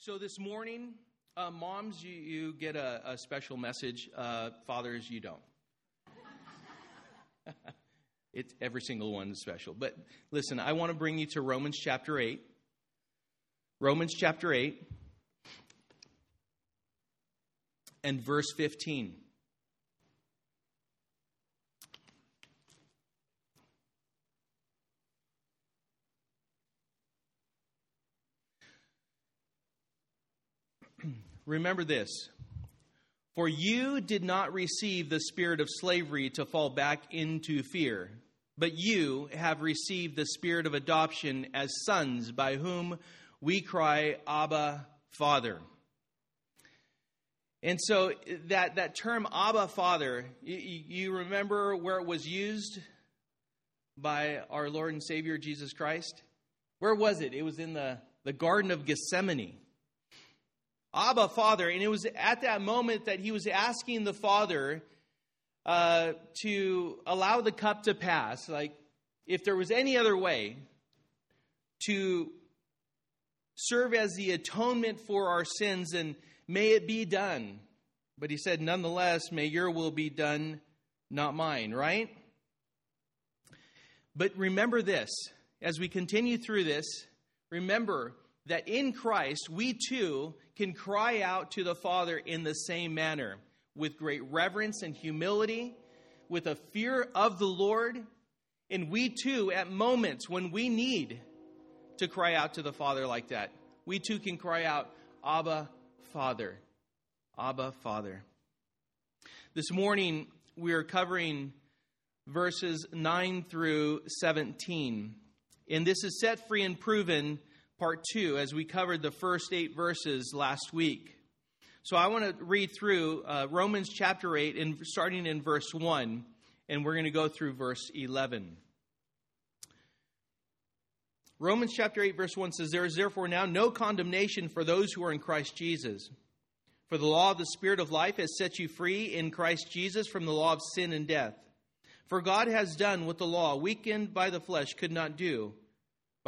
So this morning, uh, moms, you, you get a, a special message. Uh, fathers, you don't. it's every single one is special. But listen, I want to bring you to Romans chapter eight. Romans chapter eight and verse fifteen. Remember this For you did not receive the spirit of slavery to fall back into fear, but you have received the spirit of adoption as sons, by whom we cry, Abba, Father. And so that, that term Abba Father, you, you remember where it was used by our Lord and Savior Jesus Christ? Where was it? It was in the, the Garden of Gethsemane. Abba, Father. And it was at that moment that he was asking the Father uh, to allow the cup to pass. Like, if there was any other way to serve as the atonement for our sins, and may it be done. But he said, nonetheless, may your will be done, not mine, right? But remember this as we continue through this, remember that in Christ we too can cry out to the Father in the same manner, with great reverence and humility, with a fear of the Lord. And we too, at moments when we need to cry out to the Father like that, we too can cry out, Abba, Father. Abba, Father. This morning, we are covering verses 9 through 17. And this is set free and proven part two as we covered the first eight verses last week. So I want to read through uh, Romans chapter 8 and starting in verse 1, and we're going to go through verse 11. Romans chapter 8, verse 1 says, There is therefore now no condemnation for those who are in Christ Jesus. For the law of the Spirit of life has set you free in Christ Jesus from the law of sin and death. For God has done what the law, weakened by the flesh, could not do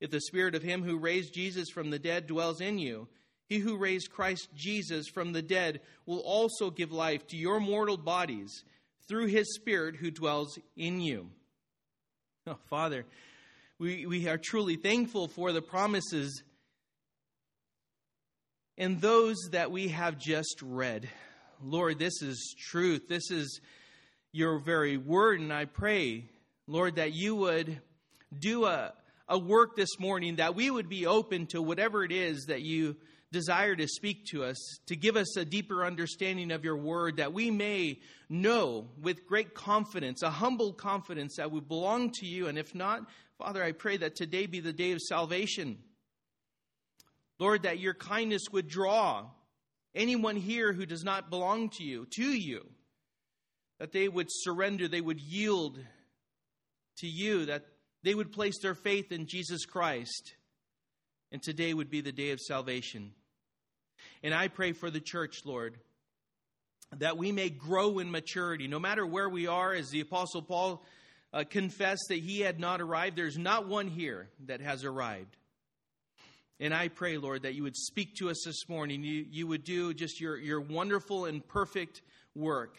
If the spirit of him who raised Jesus from the dead dwells in you, he who raised Christ Jesus from the dead will also give life to your mortal bodies through his spirit who dwells in you. Oh, Father, we, we are truly thankful for the promises and those that we have just read. Lord, this is truth. This is your very word, and I pray, Lord, that you would do a, a work this morning that we would be open to whatever it is that you desire to speak to us, to give us a deeper understanding of your word, that we may know with great confidence, a humble confidence that we belong to you. And if not, Father, I pray that today be the day of salvation. Lord, that your kindness would draw anyone here who does not belong to you, to you, that they would surrender, they would yield to you, that they would place their faith in Jesus Christ. And today would be the day of salvation. And I pray for the church, Lord, that we may grow in maturity. No matter where we are, as the Apostle Paul uh, confessed that he had not arrived, there's not one here that has arrived. And I pray, Lord, that you would speak to us this morning. You, you would do just your, your wonderful and perfect work.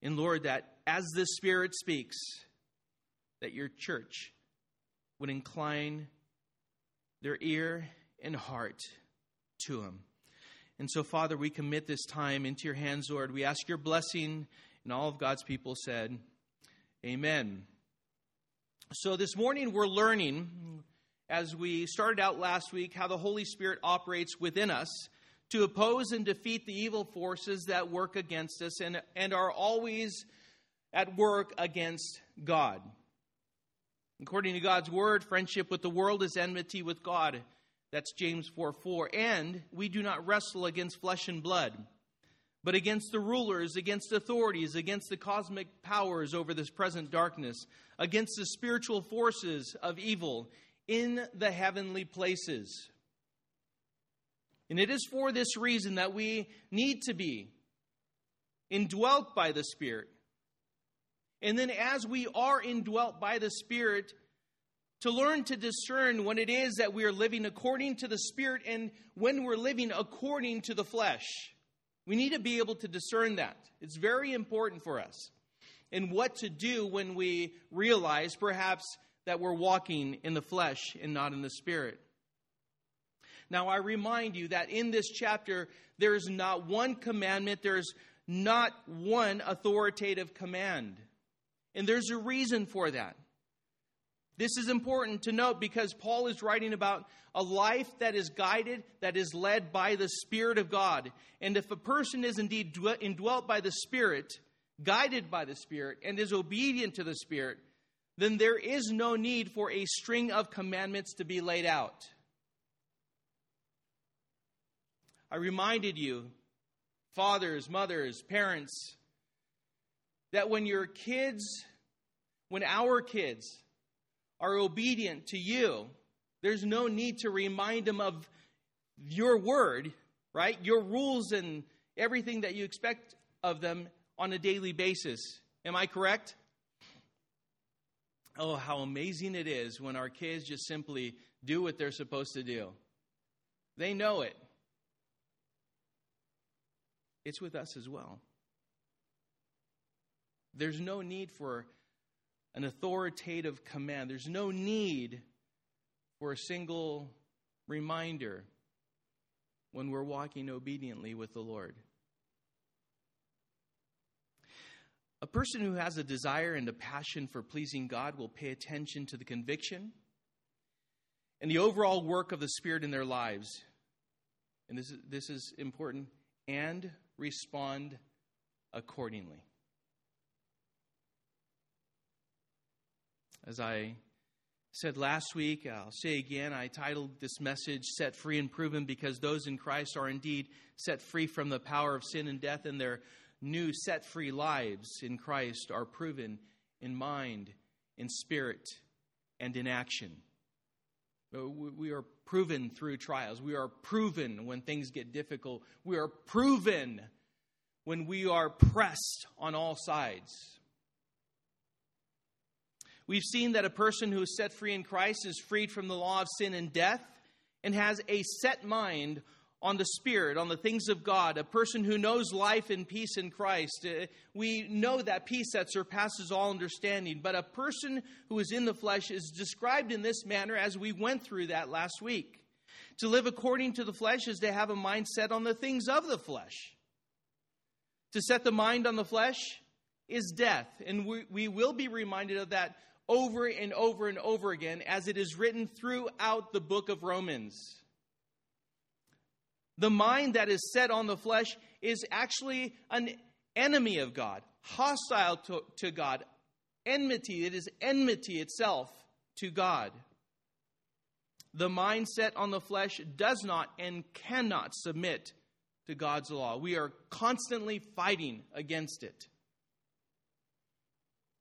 And Lord, that as the Spirit speaks, that your church would incline their ear and heart to him. And so, Father, we commit this time into your hands, Lord. We ask your blessing, and all of God's people said, Amen. So, this morning we're learning, as we started out last week, how the Holy Spirit operates within us to oppose and defeat the evil forces that work against us and, and are always at work against God. According to God's word, friendship with the world is enmity with God. That's James 4 4. And we do not wrestle against flesh and blood, but against the rulers, against authorities, against the cosmic powers over this present darkness, against the spiritual forces of evil in the heavenly places. And it is for this reason that we need to be indwelt by the Spirit. And then, as we are indwelt by the Spirit, to learn to discern when it is that we are living according to the Spirit and when we're living according to the flesh. We need to be able to discern that. It's very important for us. And what to do when we realize perhaps that we're walking in the flesh and not in the Spirit. Now, I remind you that in this chapter, there's not one commandment, there's not one authoritative command. And there's a reason for that. This is important to note because Paul is writing about a life that is guided, that is led by the Spirit of God. And if a person is indeed indwelt by the Spirit, guided by the Spirit, and is obedient to the Spirit, then there is no need for a string of commandments to be laid out. I reminded you, fathers, mothers, parents, that when your kids, when our kids, are obedient to you, there's no need to remind them of your word, right? Your rules and everything that you expect of them on a daily basis. Am I correct? Oh, how amazing it is when our kids just simply do what they're supposed to do. They know it. It's with us as well. There's no need for an authoritative command. There's no need for a single reminder when we're walking obediently with the Lord. A person who has a desire and a passion for pleasing God will pay attention to the conviction and the overall work of the Spirit in their lives. And this is, this is important and respond accordingly. As I said last week, I'll say again, I titled this message Set Free and Proven because those in Christ are indeed set free from the power of sin and death, and their new set free lives in Christ are proven in mind, in spirit, and in action. Uh, we are proven through trials. We are proven when things get difficult. We are proven when we are pressed on all sides. We've seen that a person who is set free in Christ is freed from the law of sin and death and has a set mind on the Spirit, on the things of God, a person who knows life and peace in Christ. Uh, we know that peace that surpasses all understanding, but a person who is in the flesh is described in this manner as we went through that last week. To live according to the flesh is to have a mind set on the things of the flesh. To set the mind on the flesh is death, and we, we will be reminded of that over and over and over again as it is written throughout the book of Romans. The mind that is set on the flesh is actually an enemy of God, hostile to, to God, enmity. It is enmity itself to God. The mind set on the flesh does not and cannot submit to God's law. We are constantly fighting against it.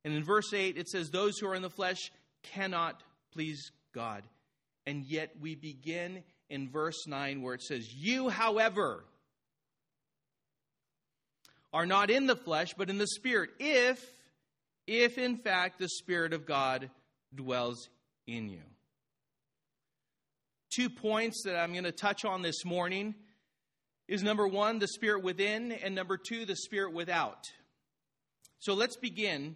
And in verse 8, it says, Those who are in the flesh cannot please God. And yet we begin in verse 9 where it says, You, however, are not in the flesh, but in the Spirit, if, if in fact the Spirit of God dwells in you. Two points that I'm going to touch on this morning is number one, the Spirit within, and number two, the Spirit without. So let's begin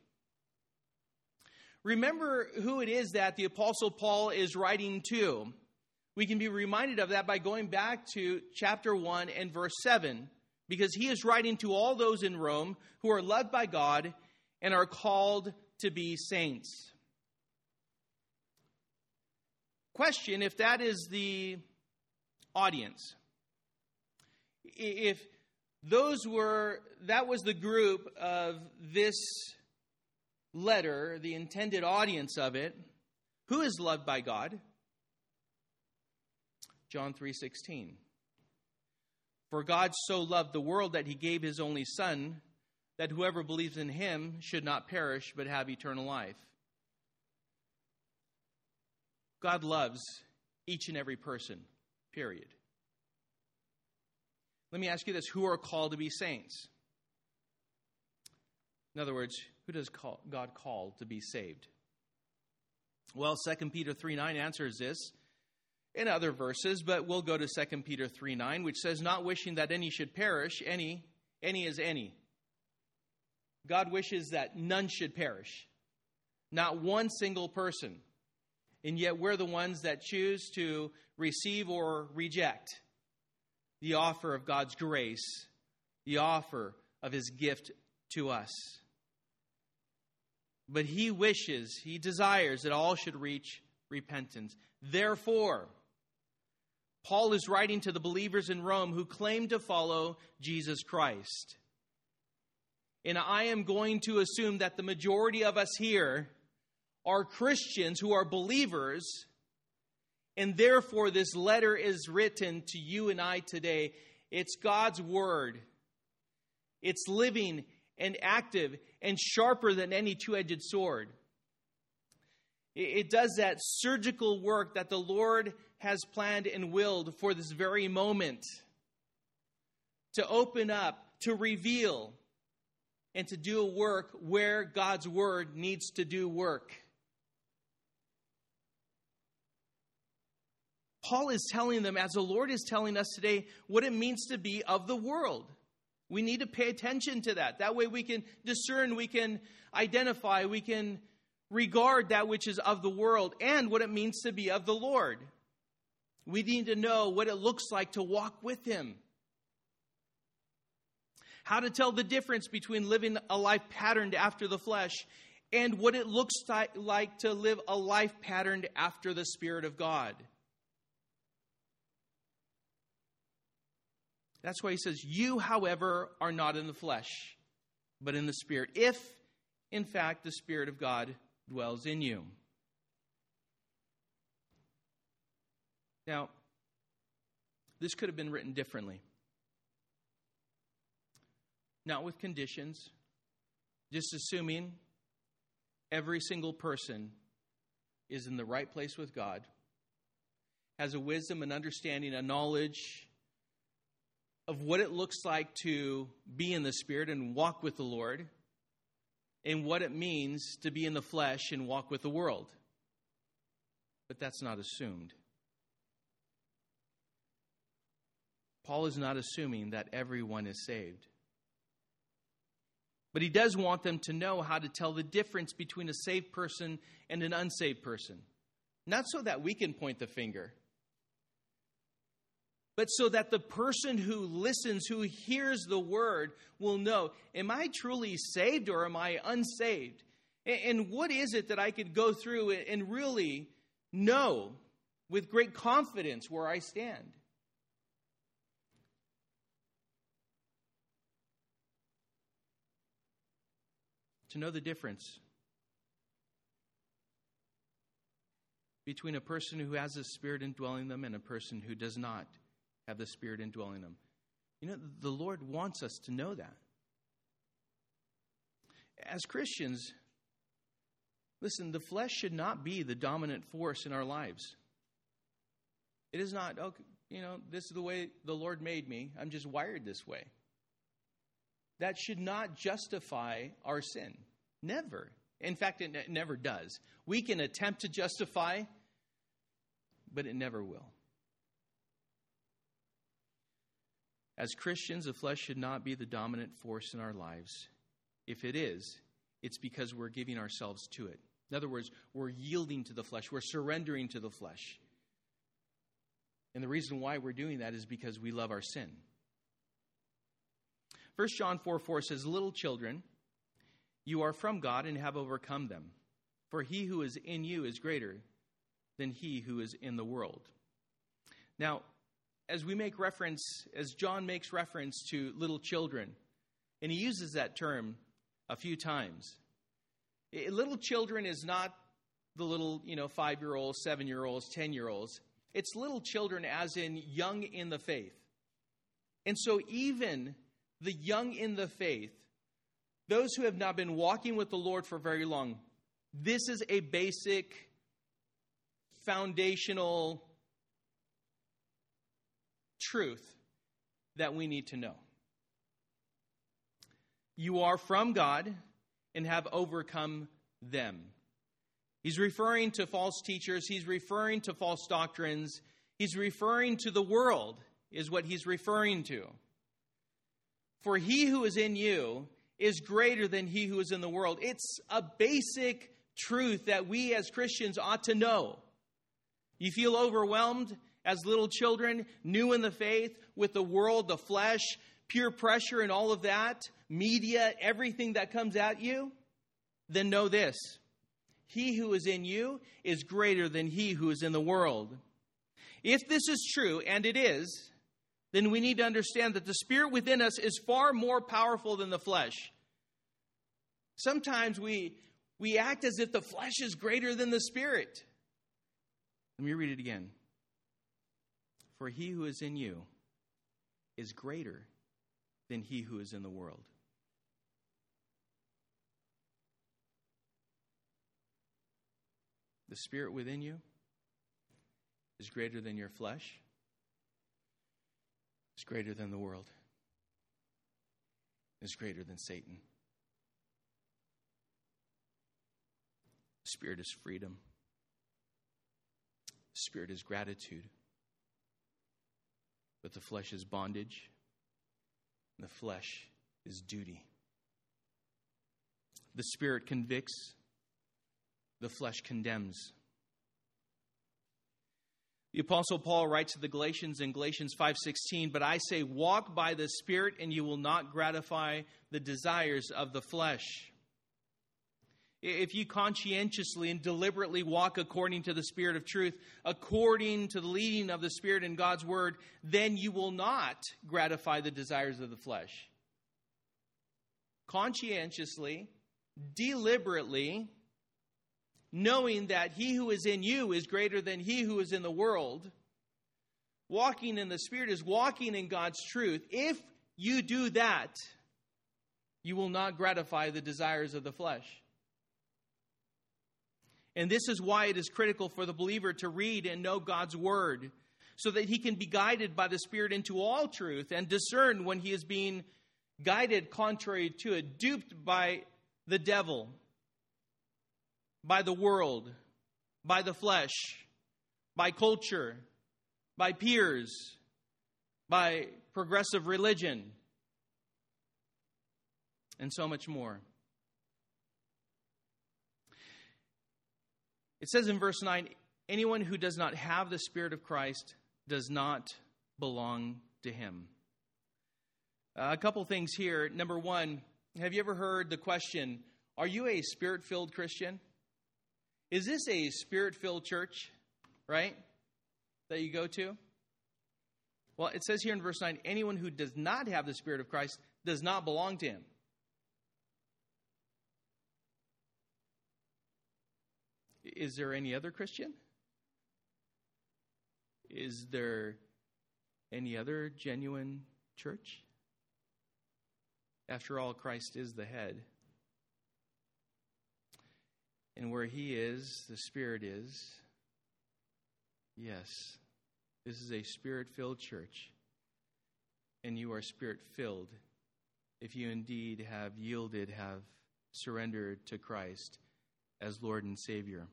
Remember who it is that the Apostle Paul is writing to. We can be reminded of that by going back to chapter 1 and verse 7, because he is writing to all those in Rome who are loved by God and are called to be saints. Question if that is the audience. If those were, that was the group of this letter, the intended audience of it, who is loved by God? John 3:16. For God so loved the world that he gave his only son that whoever believes in him should not perish but have eternal life. God loves each and every person. Period. Let me ask you this who are called to be saints? In other words, who does God call to be saved? Well, 2 Peter 3 9 answers this in other verses, but we'll go to 2 Peter 3 9, which says, Not wishing that any should perish, any, any is any. God wishes that none should perish, not one single person. And yet we're the ones that choose to receive or reject the offer of God's grace, the offer of his gift to us. But he wishes, he desires that all should reach repentance. Therefore, Paul is writing to the believers in Rome who claim to follow Jesus Christ. And I am going to assume that the majority of us here are Christians who are believers, and therefore this letter is written to you and I today. It's God's Word, it's living and active and sharper than any two edged sword. It does that surgical work that the Lord has planned and willed for this very moment to open up, to reveal, and to do a work where God's word needs to do work. Paul is telling them, as the Lord is telling us today, what it means to be of the world. We need to pay attention to that. That way we can discern, we can identify, we can regard that which is of the world and what it means to be of the Lord. We need to know what it looks like to walk with Him. How to tell the difference between living a life patterned after the flesh and what it looks like to live a life patterned after the Spirit of God. That's why he says, You, however, are not in the flesh, but in the Spirit, if, in fact, the Spirit of God dwells in you. Now, this could have been written differently. Not with conditions, just assuming every single person is in the right place with God, has a wisdom, and understanding, a knowledge of what it looks like to be in the Spirit and walk with the Lord, and what it means to be in the flesh and walk with the world. But that's not assumed. Paul is not assuming that everyone is saved. But he does want them to know how to tell the difference between a saved person and an unsaved person. Not so that we can point the finger, but so that the person who listens, who hears the word, will know Am I truly saved or am I unsaved? And what is it that I could go through and really know with great confidence where I stand? to know the difference between a person who has the Spirit indwelling them and a person who does not have the Spirit indwelling them. You know, the Lord wants us to know that. As Christians, listen, the flesh should not be the dominant force in our lives. It is not, oh, you know, this is the way the Lord made me. I'm just wired this way. That should not justify our sin. Never. In fact, it never does. We can attempt to justify, but it never will. As Christians, the flesh should not be the dominant force in our lives. If it is, it's because we're giving ourselves to it. In other words, we're yielding to the flesh, we're surrendering to the flesh. And the reason why we're doing that is because we love our sin. 1 John 4 4 says, Little children, you are from God and have overcome them. For he who is in you is greater than he who is in the world. Now, as we make reference, as John makes reference to little children, and he uses that term a few times, little children is not the little, you know, five year olds, seven year olds, ten year olds. It's little children, as in young in the faith. And so, even the young in the faith, those who have not been walking with the Lord for very long, this is a basic, foundational truth that we need to know. You are from God and have overcome them. He's referring to false teachers, he's referring to false doctrines, he's referring to the world, is what he's referring to. For he who is in you is greater than he who is in the world. It's a basic truth that we as Christians ought to know. You feel overwhelmed as little children, new in the faith, with the world, the flesh, peer pressure, and all of that, media, everything that comes at you? Then know this he who is in you is greater than he who is in the world. If this is true, and it is, then we need to understand that the spirit within us is far more powerful than the flesh. Sometimes we, we act as if the flesh is greater than the spirit. Let me read it again. For he who is in you is greater than he who is in the world. The spirit within you is greater than your flesh, is greater than the world, is greater than Satan. Spirit is freedom, spirit is gratitude, but the flesh is bondage, the flesh is duty. The spirit convicts, the flesh condemns. The apostle Paul writes to the Galatians in Galatians 5:16, "But I say walk by the spirit and you will not gratify the desires of the flesh." If you conscientiously and deliberately walk according to the spirit of truth, according to the leading of the spirit in God's word, then you will not gratify the desires of the flesh. Conscientiously, deliberately, knowing that he who is in you is greater than he who is in the world. Walking in the Spirit is walking in God's truth. If you do that, you will not gratify the desires of the flesh. And this is why it is critical for the believer to read and know God's Word so that he can be guided by the Spirit into all truth and discern when he is being guided contrary to it, duped by the devil by the world, by the flesh, by culture, by peers, by progressive religion, and so much more. It says in verse 9 anyone who does not have the Spirit of Christ does not belong to him. Uh, a couple things here. Number one, have you ever heard the question, Are you a spirit filled Christian? Is this a spirit filled church, right? That you go to? Well, it says here in verse 9 anyone who does not have the Spirit of Christ does not belong to him. Is there any other Christian? Is there any other genuine church? After all, Christ is the head. And where He is, the Spirit is. Yes, This is a spirit filled church, and you are spirit filled if you indeed have yielded, have surrendered to Christ as Lord and Savior.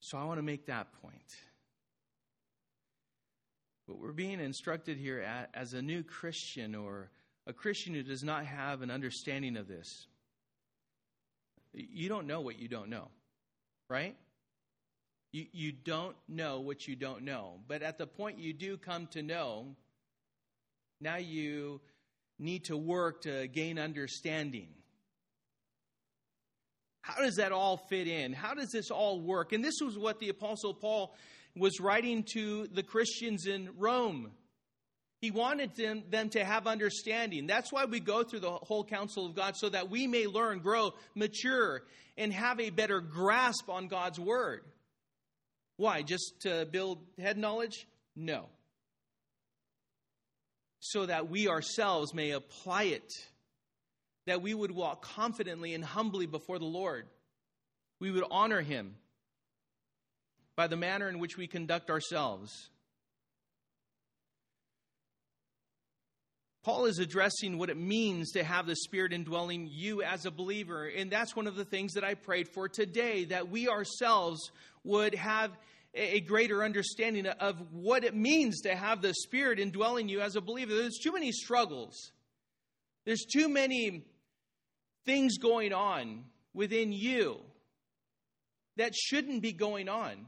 So I want to make that point. But we're being instructed here as a new Christian or a Christian who does not have an understanding of this. You don't know what you don't know, right? You, you don't know what you don't know. But at the point you do come to know, now you need to work to gain understanding. How does that all fit in? How does this all work? And this was what the Apostle Paul was writing to the Christians in Rome. He wanted them, them to have understanding. That's why we go through the whole counsel of God, so that we may learn, grow, mature, and have a better grasp on God's word. Why? Just to build head knowledge? No. So that we ourselves may apply it, that we would walk confidently and humbly before the Lord. We would honor Him by the manner in which we conduct ourselves. Paul is addressing what it means to have the Spirit indwelling you as a believer. And that's one of the things that I prayed for today that we ourselves would have a greater understanding of what it means to have the Spirit indwelling you as a believer. There's too many struggles, there's too many things going on within you that shouldn't be going on.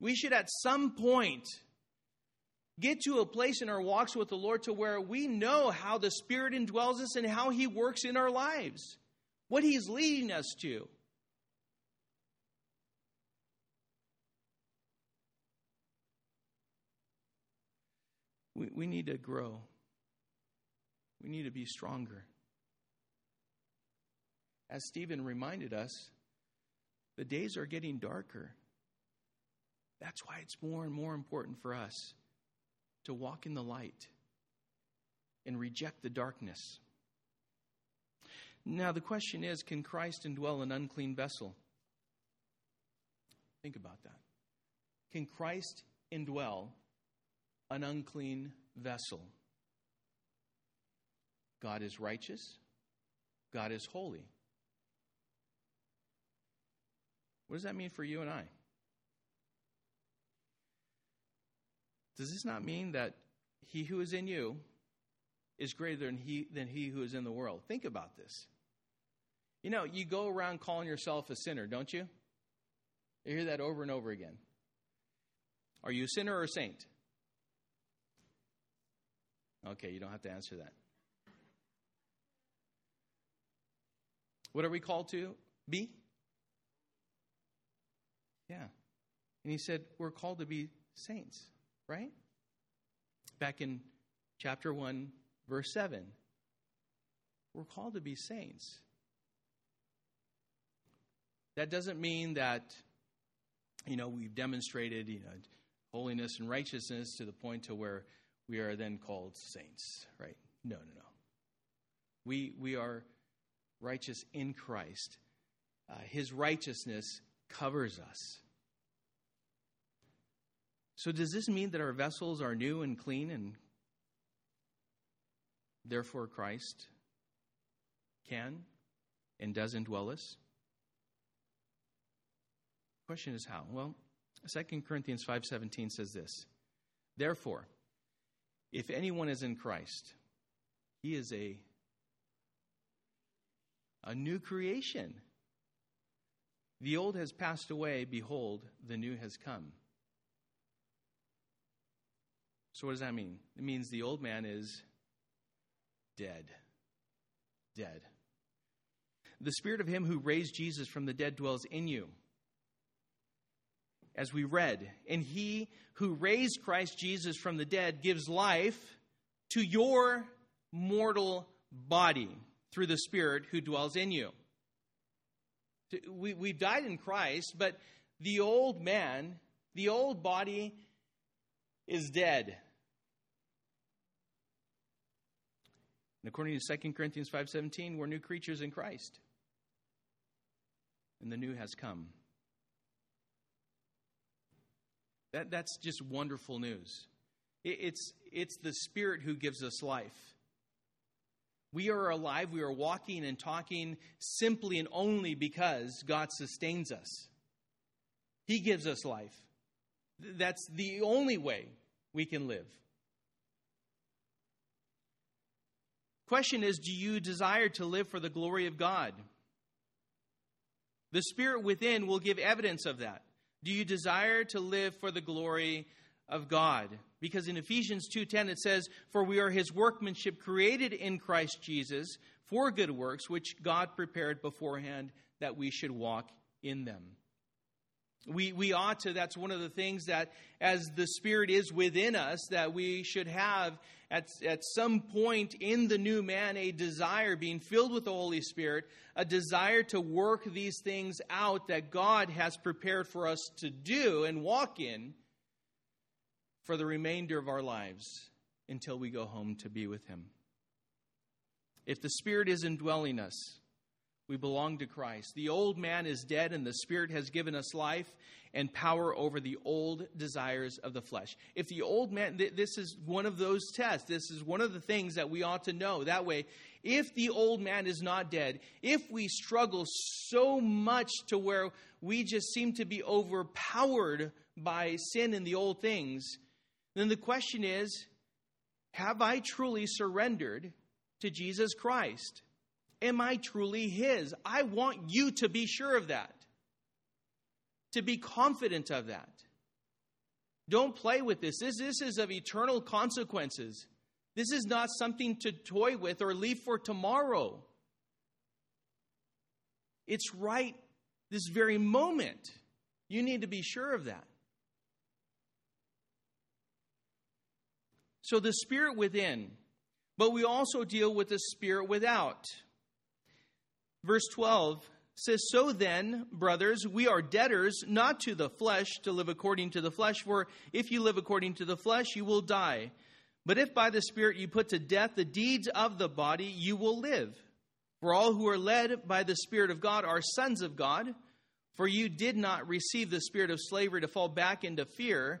We should, at some point, get to a place in our walks with the Lord to where we know how the Spirit indwells us and how He works in our lives, what He's leading us to. We, we need to grow. We need to be stronger. As Stephen reminded us, the days are getting darker. That's why it's more and more important for us to walk in the light and reject the darkness. Now, the question is can Christ indwell an unclean vessel? Think about that. Can Christ indwell an unclean vessel? God is righteous, God is holy. What does that mean for you and I? Does this not mean that he who is in you is greater than he, than he who is in the world? Think about this. You know, you go around calling yourself a sinner, don't you? You hear that over and over again. Are you a sinner or a saint? Okay, you don't have to answer that. What are we called to be? Yeah. And he said, we're called to be saints right? Back in chapter 1, verse 7. We're called to be saints. That doesn't mean that, you know, we've demonstrated, you know, holiness and righteousness to the point to where we are then called saints, right? No, no, no. We, we are righteous in Christ. Uh, his righteousness covers us. So, does this mean that our vessels are new and clean and therefore Christ can and does indwell us? Question is how? Well, 2 Corinthians 5:17 says this. Therefore, if anyone is in Christ, he is a a new creation. The old has passed away, behold, the new has come. So, what does that mean? It means the old man is dead. Dead. The spirit of him who raised Jesus from the dead dwells in you. As we read, and he who raised Christ Jesus from the dead gives life to your mortal body through the spirit who dwells in you. We, we've died in Christ, but the old man, the old body is dead. And according to 2 Corinthians 5:17, we're new creatures in Christ. And the new has come. That, that's just wonderful news. It, it's, it's the Spirit who gives us life. We are alive, we are walking and talking simply and only because God sustains us. He gives us life. That's the only way we can live. Question is Do you desire to live for the glory of God? The Spirit within will give evidence of that. Do you desire to live for the glory of God? Because in Ephesians 2:10 it says, "For we are his workmanship created in Christ Jesus for good works which God prepared beforehand that we should walk in them." We, we ought to, that's one of the things that, as the Spirit is within us, that we should have at, at some point in the new man a desire, being filled with the Holy Spirit, a desire to work these things out that God has prepared for us to do and walk in for the remainder of our lives until we go home to be with Him. If the Spirit is indwelling us, we belong to Christ. The old man is dead, and the Spirit has given us life and power over the old desires of the flesh. If the old man, this is one of those tests. This is one of the things that we ought to know. That way, if the old man is not dead, if we struggle so much to where we just seem to be overpowered by sin and the old things, then the question is have I truly surrendered to Jesus Christ? Am I truly His? I want you to be sure of that, to be confident of that. Don't play with this. This, this is of eternal consequences. This is not something to toy with or leave for tomorrow. It's right this very moment. You need to be sure of that. So the spirit within, but we also deal with the spirit without. Verse 12 says, So then, brothers, we are debtors not to the flesh to live according to the flesh, for if you live according to the flesh, you will die. But if by the Spirit you put to death the deeds of the body, you will live. For all who are led by the Spirit of God are sons of God. For you did not receive the spirit of slavery to fall back into fear,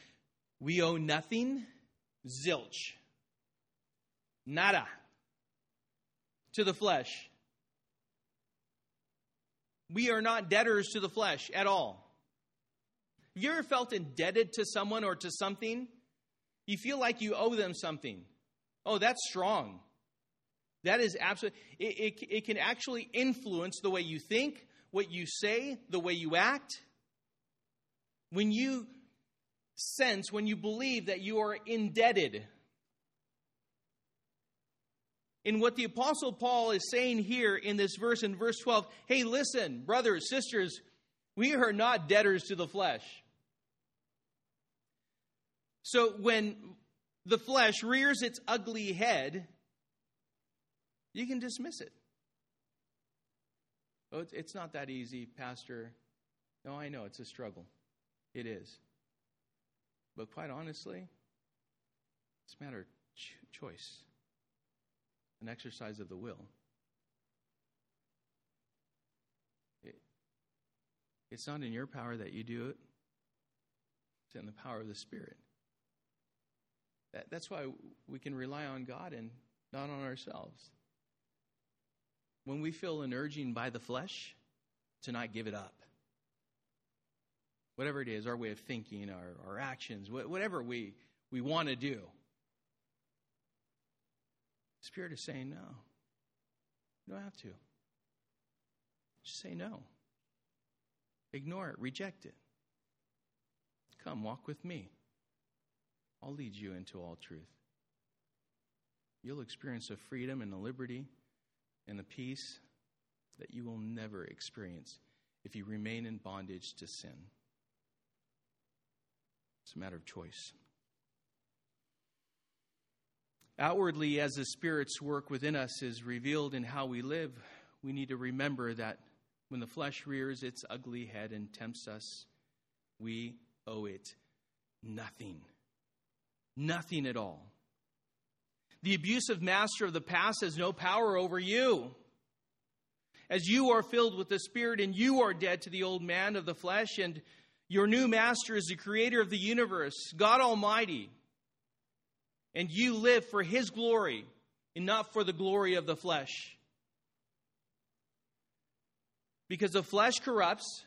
we owe nothing, zilch, nada to the flesh. We are not debtors to the flesh at all. Have you ever felt indebted to someone or to something? You feel like you owe them something. Oh, that's strong. That is absolutely, it, it, it can actually influence the way you think, what you say, the way you act. When you sense, when you believe that you are indebted in what the Apostle Paul is saying here in this verse, in verse 12 hey, listen, brothers, sisters, we are not debtors to the flesh. So when the flesh rears its ugly head, you can dismiss it. Oh, it's not that easy, Pastor. No, I know it's a struggle. It is. But quite honestly, it's a matter of choice an exercise of the will. It, it's not in your power that you do it, it's in the power of the Spirit. That, that's why we can rely on God and not on ourselves. When we feel an urging by the flesh to not give it up, whatever it is, our way of thinking, our, our actions, whatever we, we want to do, The Spirit is saying no. You don't have to. Just say no. Ignore it, reject it. Come, walk with me. I'll lead you into all truth. You'll experience a freedom and a liberty and a peace that you will never experience if you remain in bondage to sin. It's a matter of choice. Outwardly, as the Spirit's work within us is revealed in how we live, we need to remember that when the flesh rears its ugly head and tempts us, we owe it nothing. Nothing at all. The abusive master of the past has no power over you. As you are filled with the Spirit and you are dead to the old man of the flesh, and your new master is the creator of the universe, God Almighty, and you live for his glory and not for the glory of the flesh. Because the flesh corrupts,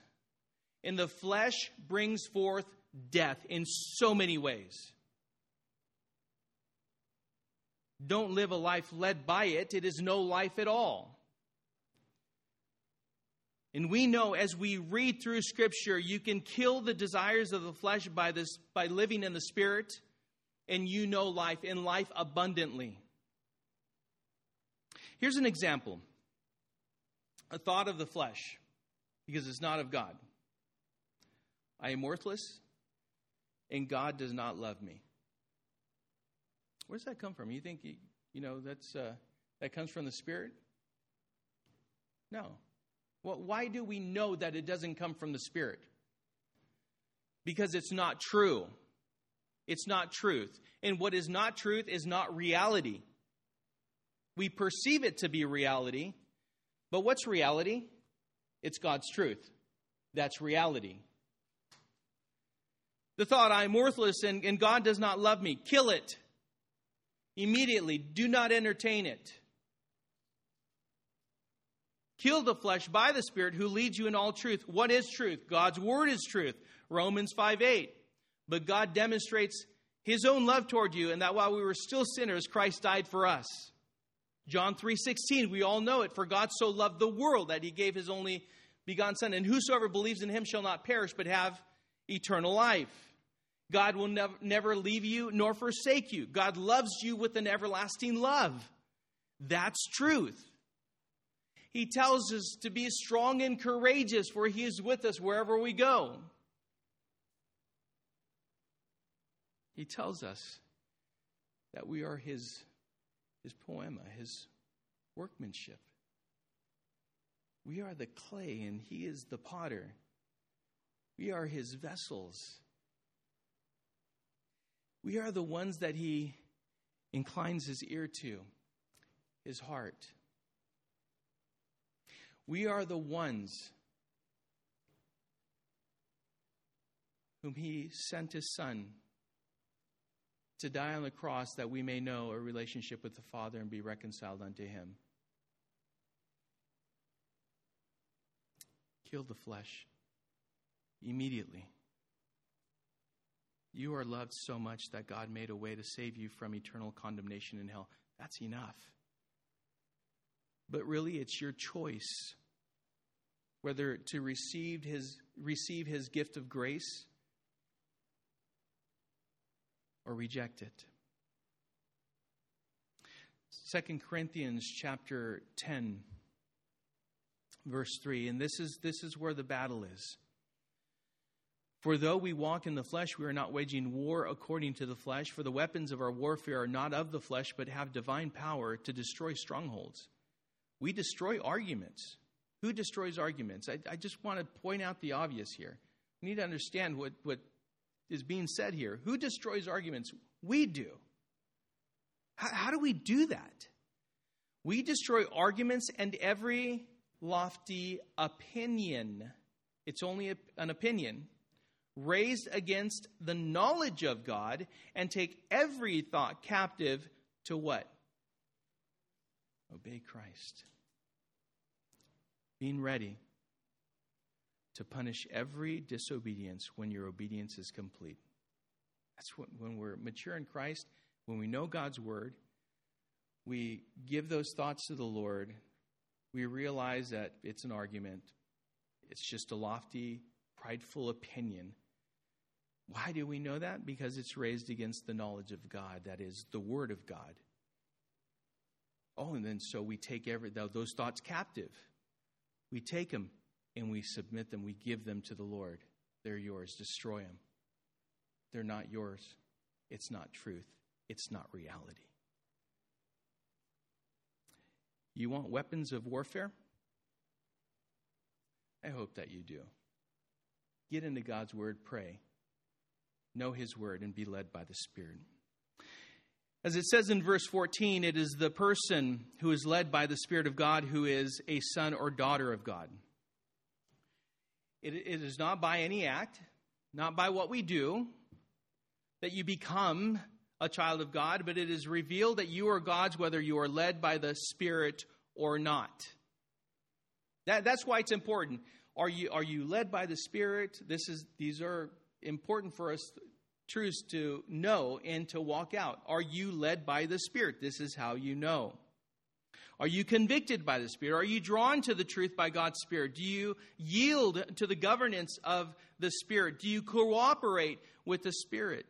and the flesh brings forth death in so many ways. Don't live a life led by it, it is no life at all. And we know as we read through Scripture, you can kill the desires of the flesh by, this, by living in the Spirit, and you know life, in life abundantly. Here's an example a thought of the flesh, because it's not of God. I am worthless, and God does not love me. Where does that come from? You think you know that's uh, that comes from the Spirit? No. Well, why do we know that it doesn't come from the Spirit? Because it's not true. It's not truth. And what is not truth is not reality. We perceive it to be reality, but what's reality? It's God's truth. That's reality. The thought, I am worthless and, and God does not love me, kill it immediately. Do not entertain it. Kill the flesh by the Spirit who leads you in all truth. What is truth? God's word is truth. Romans 5 8. But God demonstrates his own love toward you, and that while we were still sinners, Christ died for us. John 3:16, we all know it, for God so loved the world that he gave his only begotten son, and whosoever believes in him shall not perish but have eternal life. God will never leave you nor forsake you. God loves you with an everlasting love. That's truth. He tells us to be strong and courageous, for He is with us wherever we go. He tells us that we are His, his poema, His workmanship. We are the clay, and He is the potter. We are His vessels. We are the ones that He inclines His ear to, His heart. We are the ones whom He sent His Son to die on the cross that we may know a relationship with the Father and be reconciled unto Him. Kill the flesh immediately. You are loved so much that God made a way to save you from eternal condemnation in hell. That's enough. But really, it's your choice whether to receive his, receive his gift of grace or reject it. 2 Corinthians chapter 10 verse 3 and this is this is where the battle is. For though we walk in the flesh, we are not waging war according to the flesh, for the weapons of our warfare are not of the flesh, but have divine power to destroy strongholds. We destroy arguments. Who destroys arguments? I, I just want to point out the obvious here. We need to understand what, what is being said here. Who destroys arguments? We do. How, how do we do that? We destroy arguments and every lofty opinion. It's only a, an opinion raised against the knowledge of God and take every thought captive to what? Obey Christ. Being ready to punish every disobedience when your obedience is complete. That's what, when we're mature in Christ, when we know God's word, we give those thoughts to the Lord. We realize that it's an argument, it's just a lofty, prideful opinion why do we know that? Because it's raised against the knowledge of God, that is, the Word of God. Oh, and then so we take every those thoughts captive. We take them and we submit them. We give them to the Lord. They're yours. Destroy them. they're not yours. It's not truth. It's not reality. You want weapons of warfare? I hope that you do. Get into God's Word, pray, know His Word, and be led by the Spirit. As it says in verse 14, it is the person who is led by the Spirit of God who is a son or daughter of God. it, it is not by any act, not by what we do, that you become a child of God, but it is revealed that you are God's whether you are led by the Spirit or not. That, that's why it's important. Are you, are you led by the Spirit? This is, these are important for us truths to know and to walk out. Are you led by the Spirit? This is how you know. Are you convicted by the Spirit? Are you drawn to the truth by God's Spirit? Do you yield to the governance of the Spirit? Do you cooperate with the Spirit?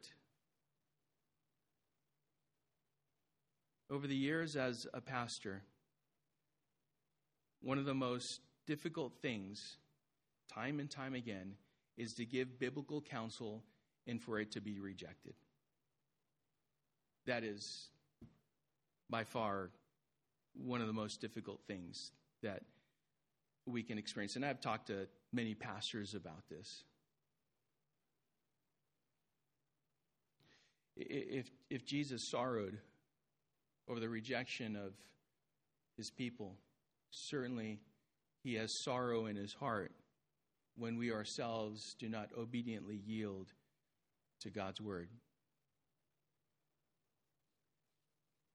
Over the years as a pastor, one of the most difficult things, time and time again, is to give biblical counsel and for it to be rejected. That is by far one of the most difficult things that we can experience. And I've talked to many pastors about this. If, if Jesus sorrowed over the rejection of his people, certainly he has sorrow in his heart when we ourselves do not obediently yield to God's word.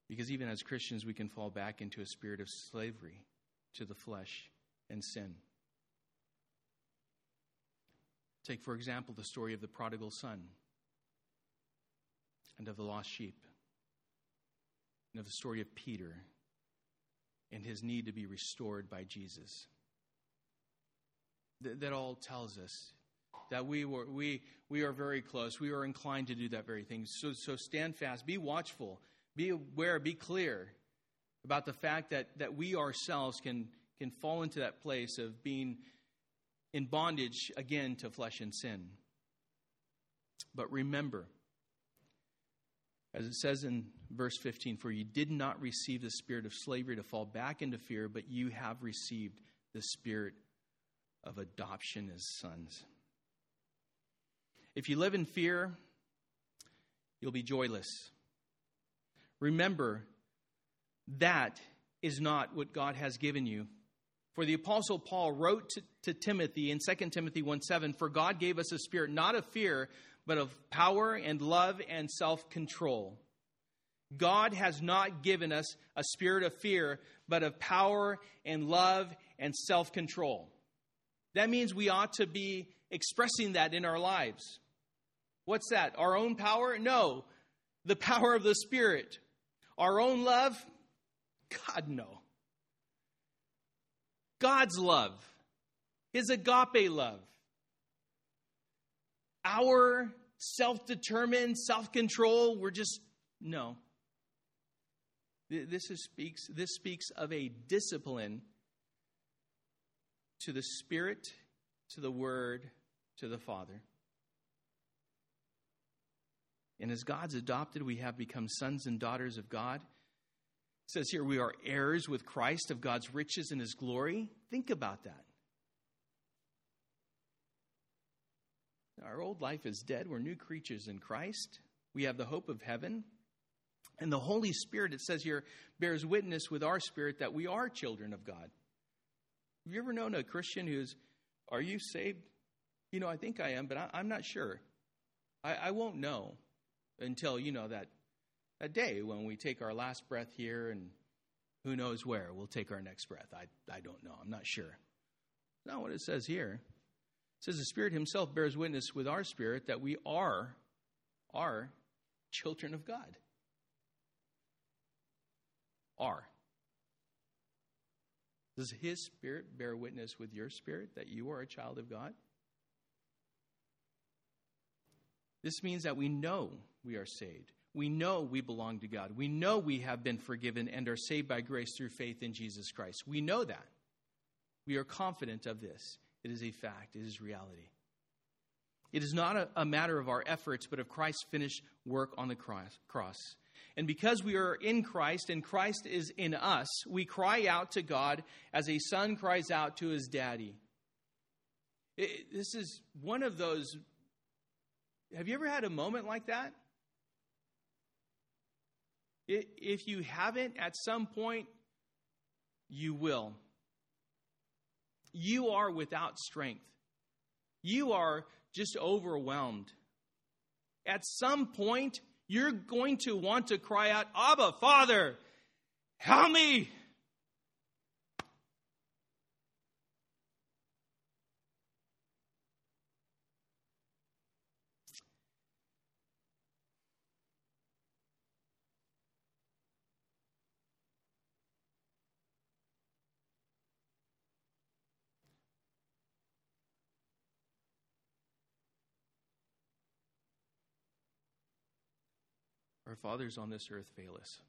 Because even as Christians, we can fall back into a spirit of slavery to the flesh and sin. Take, for example, the story of the prodigal son and of the lost sheep, and of the story of Peter and his need to be restored by Jesus. That, that all tells us that we were we we are very close. We are inclined to do that very thing. So so stand fast, be watchful, be aware, be clear about the fact that that we ourselves can can fall into that place of being in bondage again to flesh and sin. But remember, as it says in verse 15, for you did not receive the spirit of slavery to fall back into fear, but you have received the spirit of adoption as sons. If you live in fear, you'll be joyless. Remember, that is not what God has given you. For the Apostle Paul wrote to, to Timothy in 2 Timothy 1 7, For God gave us a spirit not of fear, but of power and love and self control. God has not given us a spirit of fear, but of power and love and self control. That means we ought to be expressing that in our lives. What's that? Our own power? No. The power of the Spirit. Our own love? God, no. God's love, His agape love. Our self determined, self control, we're just, no. This, is, speaks, this speaks of a discipline to the Spirit, to the Word, to the Father. And as God's adopted, we have become sons and daughters of God. It says here, we are heirs with Christ of God's riches and his glory. Think about that. Our old life is dead. We're new creatures in Christ. We have the hope of heaven. And the Holy Spirit, it says here, bears witness with our spirit that we are children of God. Have you ever known a Christian who's, Are you saved? You know, I think I am, but I, am not sure. I, I won't know until, you know, that, that day when we take our last breath here and who knows where we'll take our next breath. I, I don't know. I'm not sure. Not what it says here. It says the Spirit Himself bears witness with our spirit that we are, are children of God. Are. Does His Spirit bear witness with your spirit that you are a child of God? This means that we know we are saved. We know we belong to God. We know we have been forgiven and are saved by grace through faith in Jesus Christ. We know that. We are confident of this. It is a fact, it is reality. It is not a, a matter of our efforts, but of Christ's finished work on the cross. And because we are in Christ and Christ is in us, we cry out to God as a son cries out to his daddy. It, this is one of those. Have you ever had a moment like that? If you haven't, at some point, you will. You are without strength. You are just overwhelmed. At some point, you're going to want to cry out, Abba, Father, help me. Fathers on this earth fail us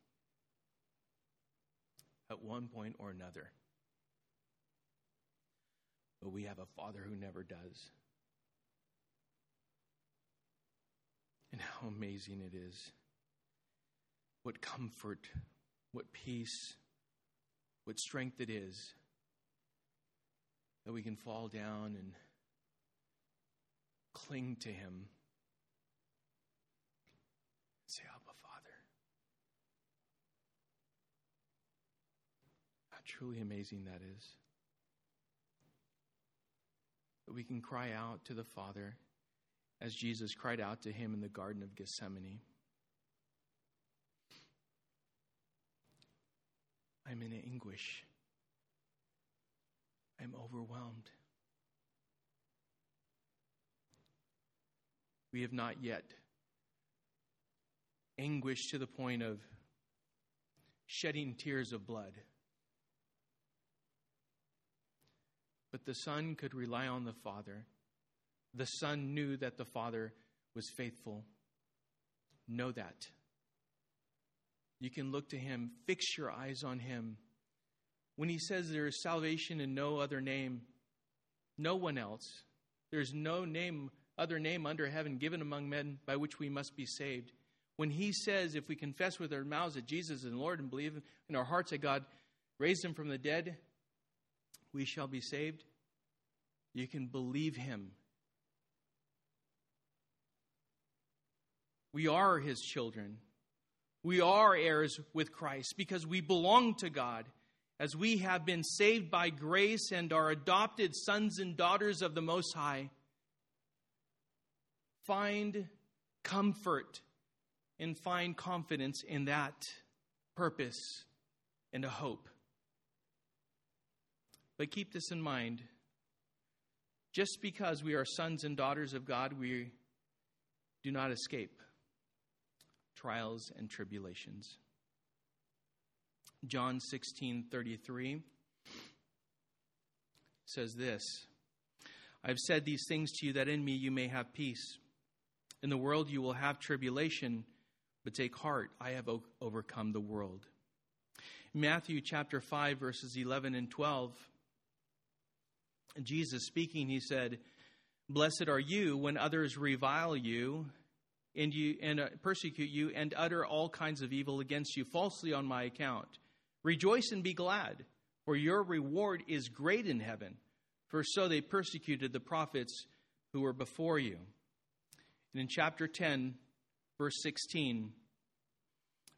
at one point or another. But we have a Father who never does. And how amazing it is. What comfort, what peace, what strength it is that we can fall down and cling to Him Say, Abba, Father. How truly amazing that is. That we can cry out to the Father as Jesus cried out to him in the Garden of Gethsemane. I'm in anguish. I'm overwhelmed. We have not yet anguish to the point of shedding tears of blood. But the Son could rely on the Father. The Son knew that the Father was faithful. Know that. You can look to Him, fix your eyes on Him. When He says there is salvation in no other name, no one else, there's no name, other name under heaven given among men by which we must be saved when he says, if we confess with our mouths that Jesus is Lord and believe in our hearts that God raised him from the dead, we shall be saved, you can believe him. We are his children. We are heirs with Christ because we belong to God as we have been saved by grace and are adopted sons and daughters of the Most High. Find comfort and find confidence in that purpose and a hope. But keep this in mind. Just because we are sons and daughters of God, we do not escape trials and tribulations. John 16:33 says this I've said these things to you that in me you may have peace. In the world you will have tribulation, but take heart, I have overcome the world. Matthew chapter 5, verses 11 and 12, Jesus speaking, he said, Blessed are you when others revile you and, you, and uh, persecute you and utter all kinds of evil against you falsely on my account. Rejoice and be glad, for your reward is great in heaven, for so they persecuted the prophets who were before you. And in chapter 10, Verse 16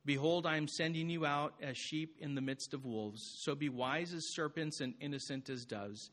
Behold, I am sending you out as sheep in the midst of wolves. So be wise as serpents and innocent as doves.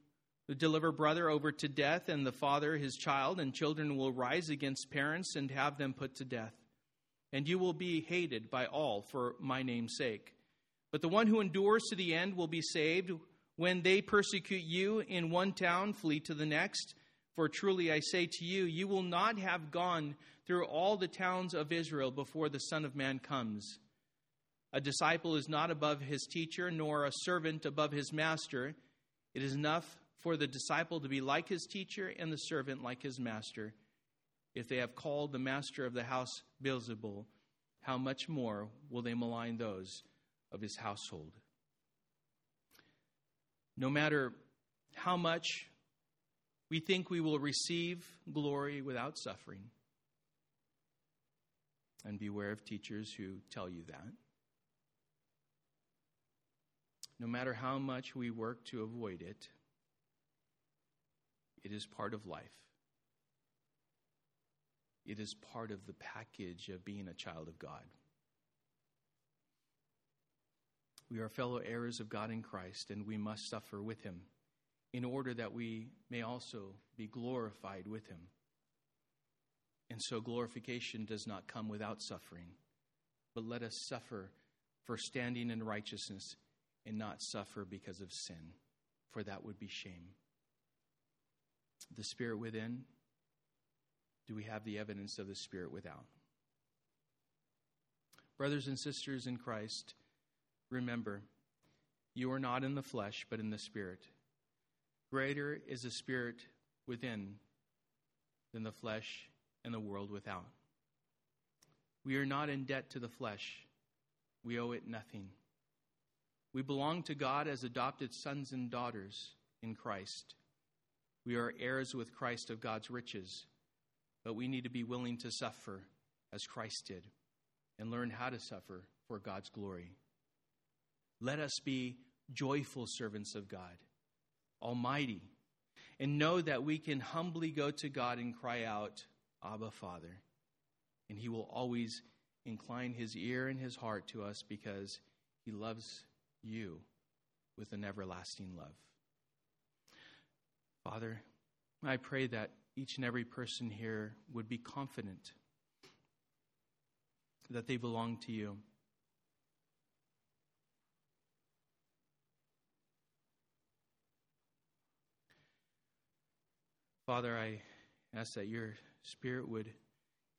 deliver brother over to death, and the father his child, and children will rise against parents and have them put to death. And you will be hated by all for my name's sake. But the one who endures to the end will be saved. When they persecute you in one town, flee to the next. For truly I say to you, you will not have gone through all the towns of Israel before the Son of Man comes. A disciple is not above his teacher, nor a servant above his master. It is enough for the disciple to be like his teacher and the servant like his master. If they have called the master of the house Beelzebul, how much more will they malign those of his household? No matter how much we think we will receive glory without suffering. And beware of teachers who tell you that. No matter how much we work to avoid it, it is part of life. It is part of the package of being a child of God. We are fellow heirs of God in Christ, and we must suffer with him in order that we may also be glorified with him. And so glorification does not come without suffering, but let us suffer for standing in righteousness and not suffer because of sin, for that would be shame. The Spirit within, do we have the evidence of the Spirit without? Brothers and sisters in Christ, remember, you are not in the flesh, but in the Spirit. Greater is the Spirit within than the flesh and the world without. We are not in debt to the flesh, we owe it nothing. We belong to God as adopted sons and daughters in Christ. We are heirs with Christ of God's riches, but we need to be willing to suffer as Christ did and learn how to suffer for God's glory. Let us be joyful servants of God Almighty, and know that we can humbly go to God and cry out, Abba, Father. And He will always incline His ear and His heart to us because He loves you with an everlasting love. Father, I pray that each and every person here would be confident that they belong to you Father, I ask that your Spirit would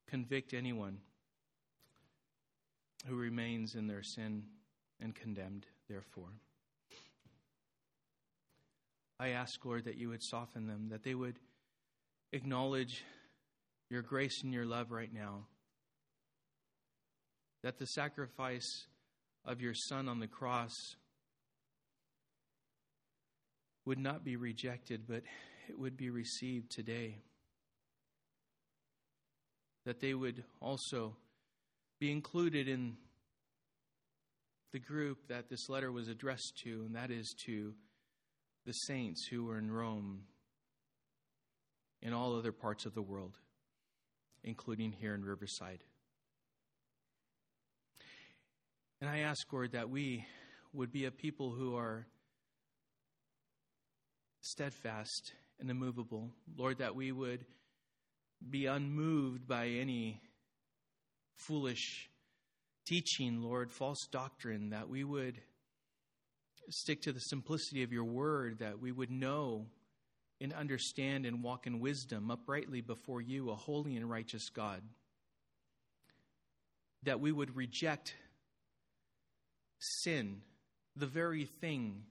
convict anyone who remains in their sin and condemned, therefore. I ask, Lord, that you would soften them, that they would acknowledge your grace and your love right now, that the sacrifice of your Son on the cross would not be rejected, but it would be received today. That they would also be included in the group that this letter was addressed to, and that is to the saints who were in Rome and all other parts of the world, including here in Riverside. And I ask, Lord, that we would be a people who are steadfast and immovable. Lord, that we would be unmoved by any foolish teaching, Lord, false doctrine, that we would stick to the simplicity of your word, that we would know and understand and walk in wisdom uprightly before you, a holy and righteous God. That we would reject sin, the very thing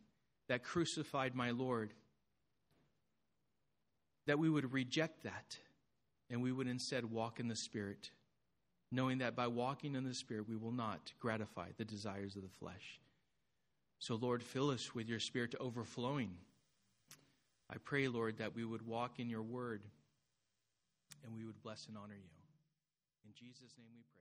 that crucified my Lord that we would reject that and we would instead walk in the Spirit, knowing that by walking in the Spirit, we will not gratify the desires of the flesh. So, Lord, fill us with your Spirit to overflowing. I pray, Lord, that we would walk in your word and we would bless and honor you. In Jesus' name we pray.